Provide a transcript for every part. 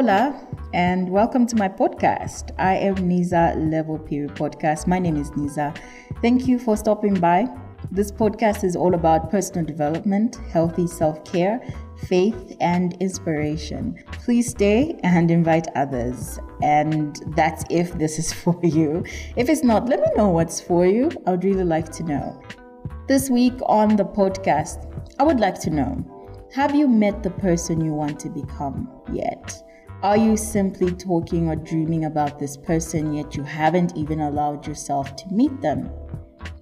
hola, and welcome to my podcast. I am Niza Lebo Phiri Podcast. My name is Niza. Thank you for stopping by. This podcast is all about personal development, healthy self care, faith, and inspiration. Please stay and invite others. And that's if this is for you. If it's not, let me know what's for you. I would really like to know. This week on the podcast, I would like to know have you met the person you want to become yet? Are you simply talking or dreaming about this person yet you haven't even allowed yourself to meet them?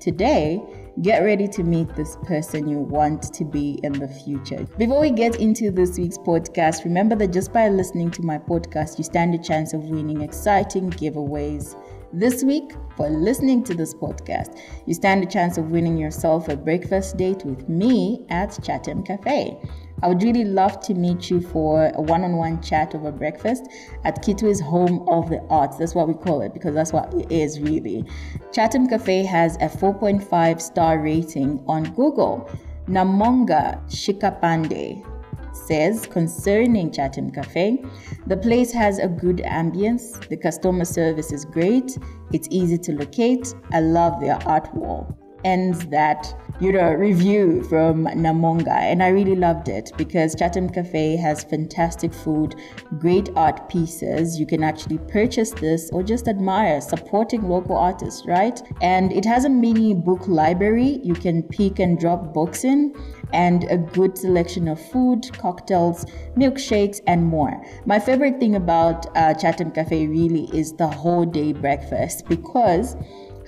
Today, get ready to meet this person you want to be in the future. Before we get into this week's podcast, remember that just by listening to my podcast, you stand a chance of winning exciting giveaways. This week, for listening to this podcast, you stand a chance of winning yourself a breakfast date with me at Chatem Cafe. I would really love to meet you for a one on one chat over breakfast at Kitwe's Home of the Arts. That's what we call it because that's what it is really. Chatem Cafe has a 4.5 star rating on Google. Namonga Shikapande says concerning Chatem Cafe, the place has a good ambience, the customer service is great, it's easy to locate. I love their art wall. Ends that you know review from Namonga and I really loved it because Chatem Cafe has fantastic food, great art pieces. You can actually purchase this or just admire supporting local artists, right? And it has a mini book library. You can pick and drop books in and a good selection of food, cocktails, milkshakes, and more. My favorite thing about uh, Chatem Cafe really is the whole day breakfast because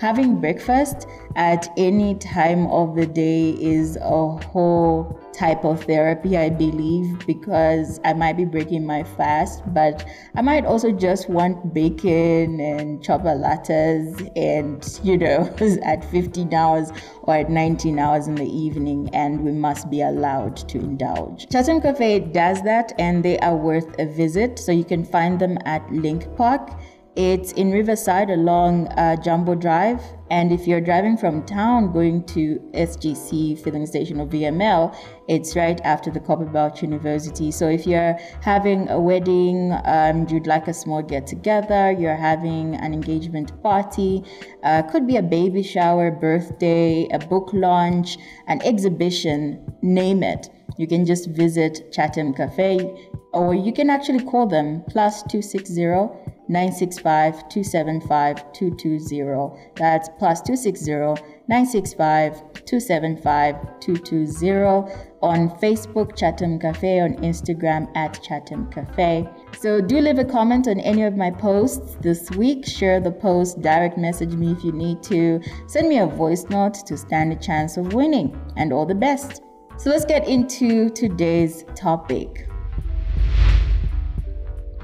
having breakfast at any time of the day is a whole type of therapy, I believe, because I might be breaking my fast, but I might also just want bacon and chocolates and, you know, at 15 hours or at 19 hours in the evening, and we must be allowed to indulge. Chatem Cafe does that, and they are worth a visit. So you can find them at Link Park it's in Riverside along uh, Jumbo Drive. And if you're driving from town going to SGC filling station or VML, it's right after the Copperbelt University. So if you're having a wedding, um, you'd like a small get together, you're having an engagement party, uh, could be a baby shower, birthday, a book launch, an exhibition, name it. You can just visit Chatem Cafe or you can actually call them plus 260 965 275 220. That's plus 260 965 275 220 on Facebook, Chatem Cafe, on Instagram at Chatem Cafe. So do leave a comment on any of my posts this week. Share the post, direct message me if you need to. Send me a voice note to stand a chance of winning. And all the best. So let's get into today's topic.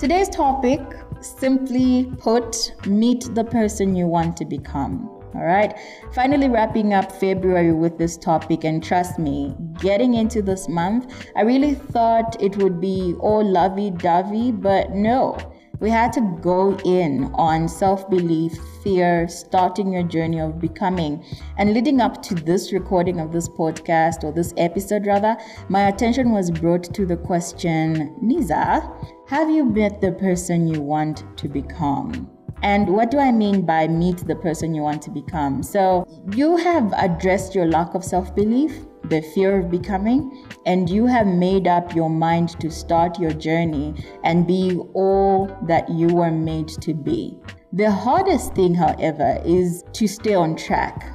Today's topic simply put, meet the person you want to become. All right. Finally, wrapping up February with this topic, and trust me, getting into this month, I really thought it would be all lovey dovey, but no. We had to go in on self belief, fear, starting your journey of becoming. And leading up to this recording of this podcast, or this episode rather, my attention was brought to the question Niza, have you met the person you want to become? And what do I mean by meet the person you want to become? So, you have addressed your lack of self belief, the fear of becoming, and you have made up your mind to start your journey and be all that you were made to be. The hardest thing, however, is to stay on track.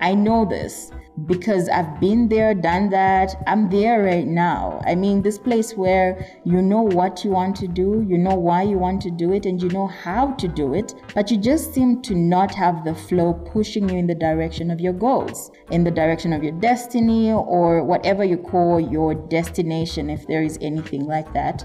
I know this because I've been there, done that. I'm there right now. I mean, this place where you know what you want to do, you know why you want to do it, and you know how to do it, but you just seem to not have the flow pushing you in the direction of your goals, in the direction of your destiny, or whatever you call your destination, if there is anything like that.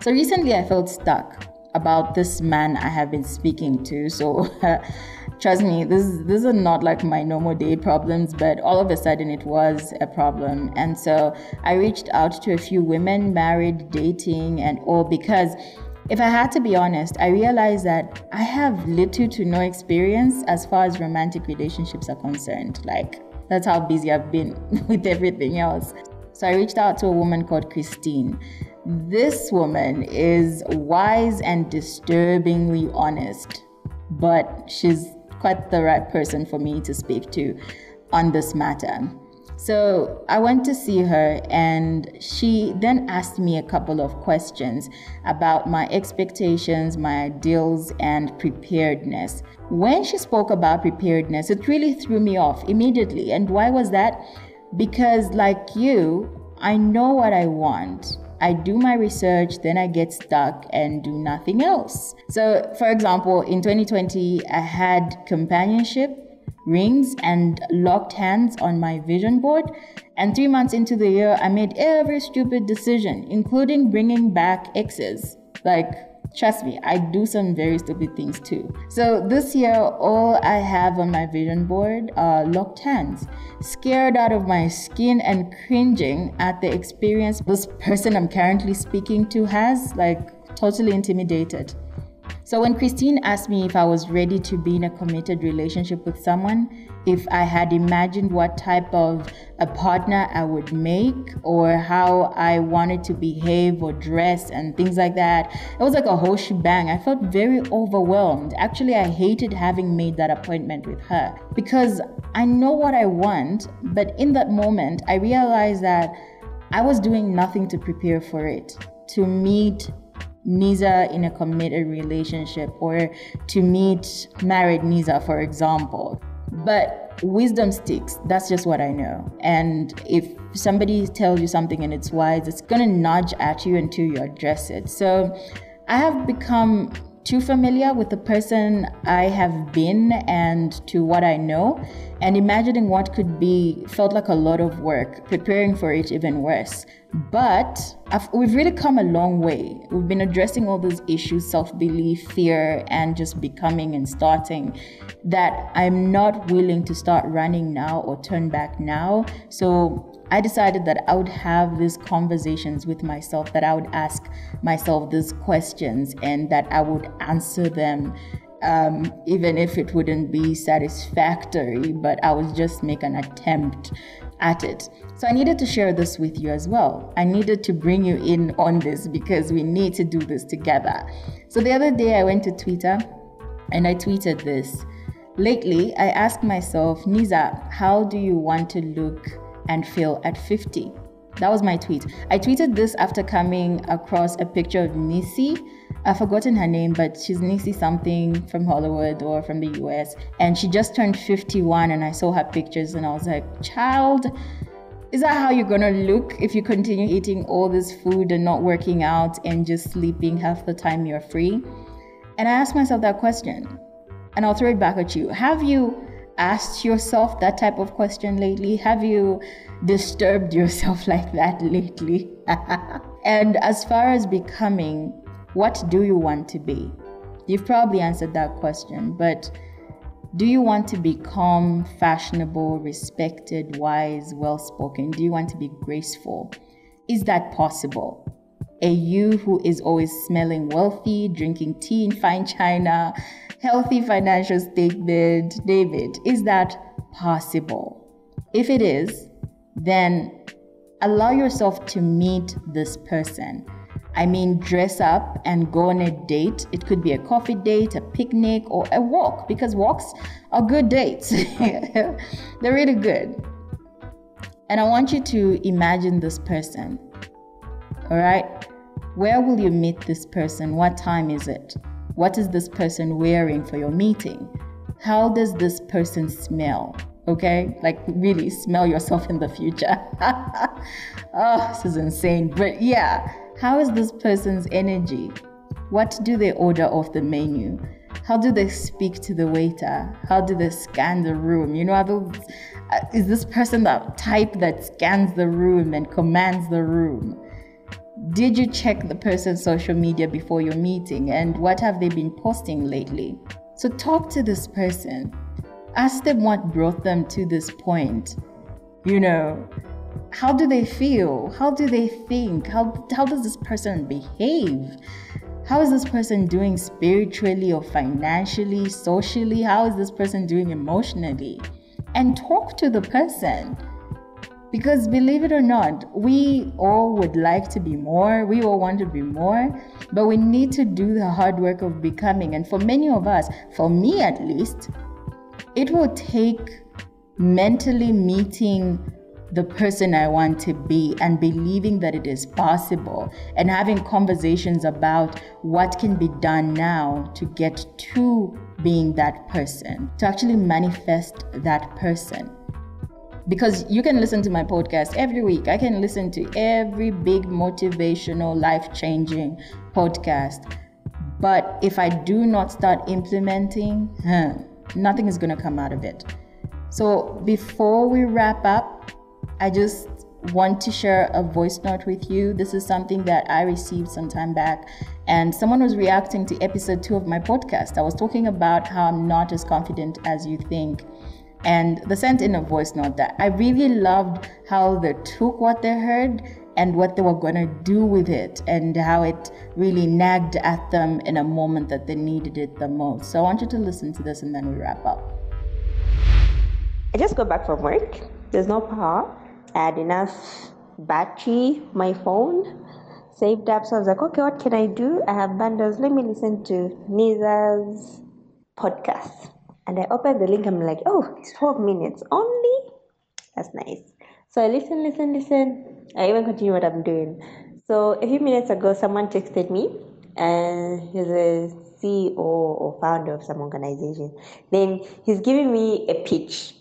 So recently I felt stuck about this man I have been speaking to. So trust me, this this are not like my normal day problems, but all of a sudden it was a problem. And so I reached out to a few women, married, dating, and all because if I had to be honest, I realized that I have little to no experience as far as romantic relationships are concerned. Like that's how busy I've been with everything else. So I reached out to a woman called Christine. This woman is wise and disturbingly honest, but she's quite the right person for me to speak to on this matter. So I went to see her, and she then asked me a couple of questions about my expectations, my ideals, and preparedness. When she spoke about preparedness, it really threw me off immediately. And why was that? Because, like you, I know what I want. I do my research, then I get stuck and do nothing else. So, for example, in 2020, I had companionship rings and locked hands on my vision board. And three months into the year, I made every stupid decision, including bringing back exes. Like, trust me, I do some very stupid things too. So this year, all I have on my vision board are locked hands, scared out of my skin and cringing at the experience this person I'm currently speaking to has, like, totally intimidated. So when Christine asked me if I was ready to be in a committed relationship with someone, if I had imagined what type of a partner I would make or how I wanted to behave or dress and things like that, it was like a whole shebang. I felt very overwhelmed. Actually, I hated having made that appointment with her because I know what I want, but in that moment, I realized that I was doing nothing to prepare for it, to meet Niza in a committed relationship or to meet married Niza, for example. But wisdom sticks. That's just what I know. And if somebody tells you something and it's wise, it's going to nudge at you until you address it. So I have become too familiar with the person I have been and to what I know, and imagining what could be felt like a lot of work, preparing for it even worse. But I've, we've really come a long way. We've been addressing all those issues self belief, fear, and just becoming and starting that I'm not willing to start running now or turn back now. So I decided that I would have these conversations with myself, that I would ask myself these questions, and that I would answer them, um, even if it wouldn't be satisfactory, but I would just make an attempt at it. So I needed to share this with you as well. I needed to bring you in on this because we need to do this together. So the other day I went to Twitter and I tweeted this. Lately, I asked myself, Niza, how do you want to look? And feel at 50. That was my tweet. I tweeted this after coming across a picture of Nisi. I've forgotten her name, but she's Nisi something from Hollywood or from the US. And she just turned 51, and I saw her pictures, and I was like, child, is that how you're gonna look if you continue eating all this food and not working out and just sleeping half the time you're free? And I asked myself that question, and I'll throw it back at you. Have you asked yourself that type of question lately? Have you disturbed yourself like that lately? and as far as becoming, what do you want to be? You've probably answered that question, but do you want to become fashionable, respected, wise, well spoken? Do you want to be graceful? Is that possible? A you who is always smelling wealthy, drinking tea in fine china, healthy financial statement, David, is that possible? If it is, then allow yourself to meet this person. I mean, dress up and go on a date. It could be a coffee date, a picnic, or a walk because walks are good dates. They're really good. And I want you to imagine this person. All right? Where will you meet this person? What time is it? What is this person wearing for your meeting? How does this person smell? Okay, like really smell yourself in the future. oh, this is insane. But yeah, how is this person's energy? What do they order off the menu? How do they speak to the waiter? How do they scan the room? You know, those, uh, is this person the type that scans the room and commands the room? Did you check the person's social media before your meeting and what have they been posting lately? So talk to this person. Ask them what brought them to this point. You know, how do they feel? How do they think? How, how does this person behave? How is this person doing spiritually or financially, socially? How is this person doing emotionally? And talk to the person Because believe it or not, we all would like to be more. We all want to be more, but we need to do the hard work of becoming. And for many of us, for me at least, it will take mentally meeting the person I want to be and believing that it is possible and having conversations about what can be done now to get to being that person, to actually manifest that person because you can listen to my podcast every week. I can listen to every big motivational, life changing podcast. But if I do not start implementing, huh, nothing is going to come out of it. So before we wrap up, I just want to share a voice note with you. This is something that I received some time back, and someone was reacting to episode two of my podcast. I was talking about how I'm not as confident as you think and the sent in a voice note that I really loved how they took what they heard and what they were going to do with it and how it really nagged at them in a moment that they needed it the most. So I want you to listen to this and then we wrap up. I just got back from work. There's no power. I had enough battery, my phone saved up. So I was like, okay, what can I do? I have bundles. Let me listen to Niza's podcast. And I opened the link, I'm like, oh, it's 12 minutes only. That's nice. So I listen, listen, listen. I even continue what I'm doing. So a few minutes ago, someone texted me, and he's a CEO or founder of some organization. Then he's giving me a pitch,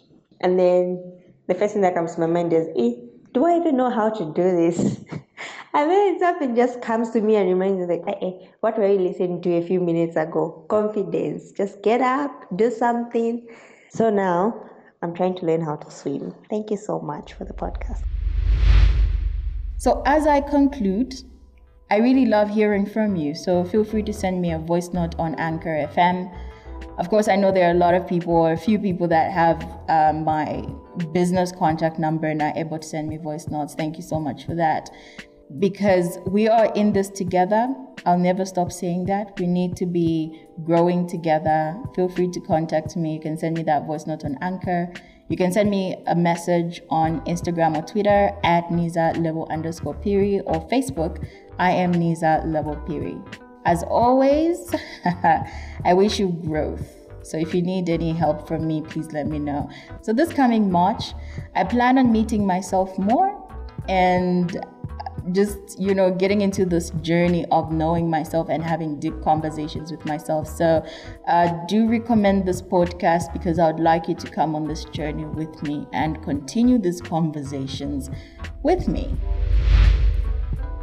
and then the first thing that comes to my mind is, eh, do I even know how to do this? And then something just comes to me and reminds me, like, hey, what were you listening to a few minutes ago? Confidence. Just get up, do something. So now I'm trying to learn how to swim. Thank you so much for the podcast. So, as I conclude, I really love hearing from you. So, feel free to send me a voice note on Anchor FM. Of course, I know there are a lot of people, or a few people that have um, my business contact number and are able to send me voice notes. Thank you so much for that because we are in this together. I'll never stop saying that. We need to be growing together. Feel free to contact me. You can send me that voice note on Anchor. You can send me a message on Instagram or Twitter at Niza Lebo underscore Phiri or Facebook. I am Niza Lebo Phiri. As always, I wish you growth. So if you need any help from me, please let me know. So this coming March, I plan on meeting myself more and just you know getting into this journey of knowing myself and having deep conversations with myself. So uh, do recommend this podcast because i would like you to come on this journey with me and continue these conversations with me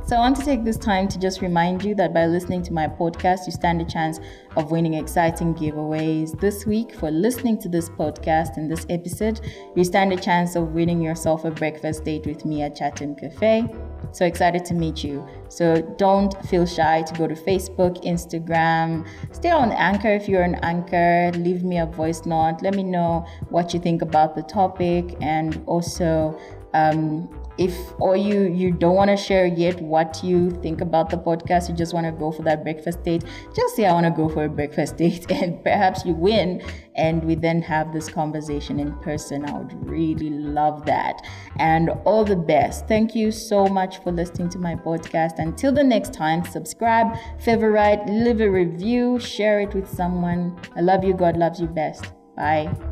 so, I want to take this time to just remind you that by listening to my podcast, you stand a chance of winning exciting giveaways. This week, for listening to this podcast and this episode, you stand a chance of winning yourself a breakfast date with me at Chatem Cafe. So excited to meet you. So don't feel shy to go to Facebook, Instagram, stay on Anchor if you're an Anchor, leave me a voice note, let me know what you think about the topic, and also um, if or you you don't want to share yet what you think about the podcast you just want to go for that breakfast date just say i want to go for a breakfast date and perhaps you win and we then have this conversation in person. I would really love that. And all the best. Thank you so much for listening to my podcast. Until the next time subscribe favorite leave a review share it with someone. I love you. God loves you best. Bye